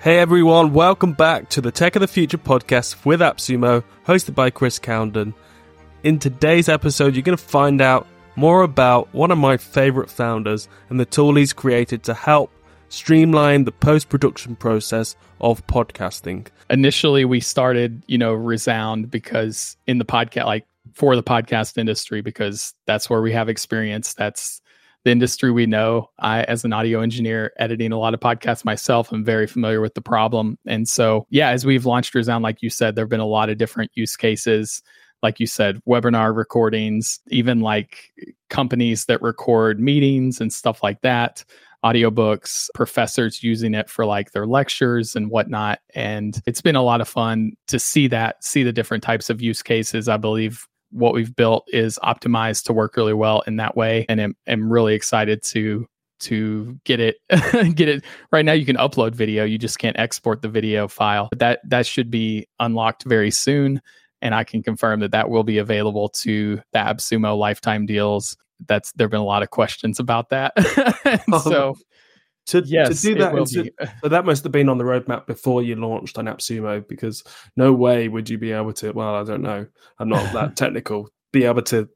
Hey everyone, welcome back to the Tech of the Future podcast with AppSumo, hosted by Chris Cownden. In today's episode, you're going to find out more about one of my favorite founders and the tool he's created to help streamline the post production process of podcasting. Initially, we started, you know, Resound because in the podcast, like for the podcast industry, because that's where we have experience. That's the industry we know. I, as an audio engineer, editing a lot of podcasts myself, I'm very familiar with the problem. And so, yeah, as we've launched Resound, like you said, there have been a lot of different use cases like you said, webinar recordings, even like companies that record meetings and stuff like that, audiobooks, professors using it for like their lectures and whatnot. And it's been a lot of fun to see that, see the different types of use cases. I believe what we've built is optimized to work really well in that way. And I'm, I'm really excited to to get it get it right now you can upload video you just can't export the video file but that that should be unlocked very soon and I can confirm that that will be available to the AppSumo lifetime deals. That's there have been a lot of questions about that. Oh, so to, yes, to do that, to, that must have been on the roadmap before you launched on AppSumo because no way would you be able to. Well, I don't know. I'm not that technical. Be able to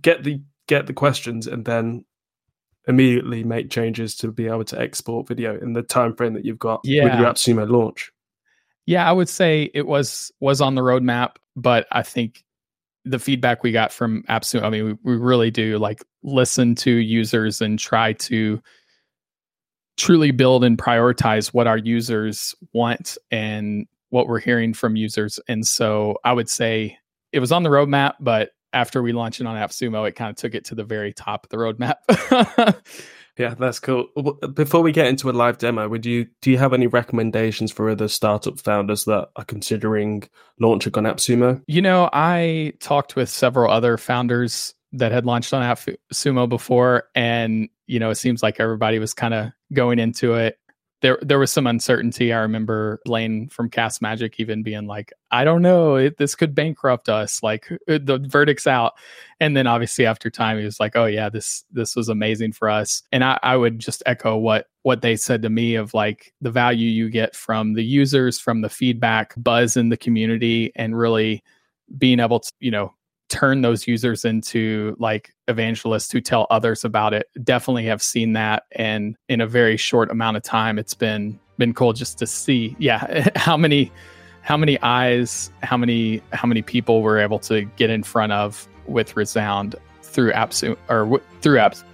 get the get the questions and then immediately make changes to be able to export video in the time frame that you've got yeah. with your AppSumo launch. Yeah, I would say it was was on the roadmap, but I think the feedback we got from AppSumo, I mean, we, we really do like listen to users and try to truly build and prioritize what our users want and what we're hearing from users. And so I would say it was on the roadmap, but after we launched it on AppSumo, it kind of took it to the very top of the roadmap. Yeah, that's cool. Before we get into a live demo, would you do you have any recommendations for other startup founders that are considering launching on AppSumo? You know, I talked with several other founders that had launched on AppSumo before, and you know, it seems like everybody was kind of going into it there there was some uncertainty. I remember Blaine from Castmagic even being like, "I don't know, it, this could bankrupt us." Like uh, the verdict's out, and then obviously after time, he was like, "Oh yeah, this this was amazing for us." And I, I would just echo what what they said to me of like the value you get from the users, from the feedback, buzz in the community, and really being able to you know turn those users into like evangelists who tell others about it. Definitely have seen that and in a very short amount of time it's been been cool just to see yeah how many how many eyes how many how many people were able to get in front of with resound through apps or through apps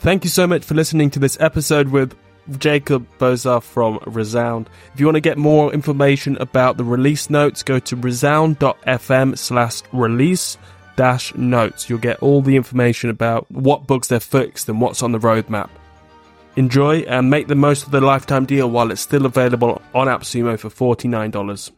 thank you so much for listening to this episode with Jacob Bozarth from Resound. If you want to get more information about the release notes, go to resound.fm slash release dash notes. You'll get all the information about what bugs they've fixed and what's on the roadmap. Enjoy and make the most of the lifetime deal while it's still available on AppSumo for $49.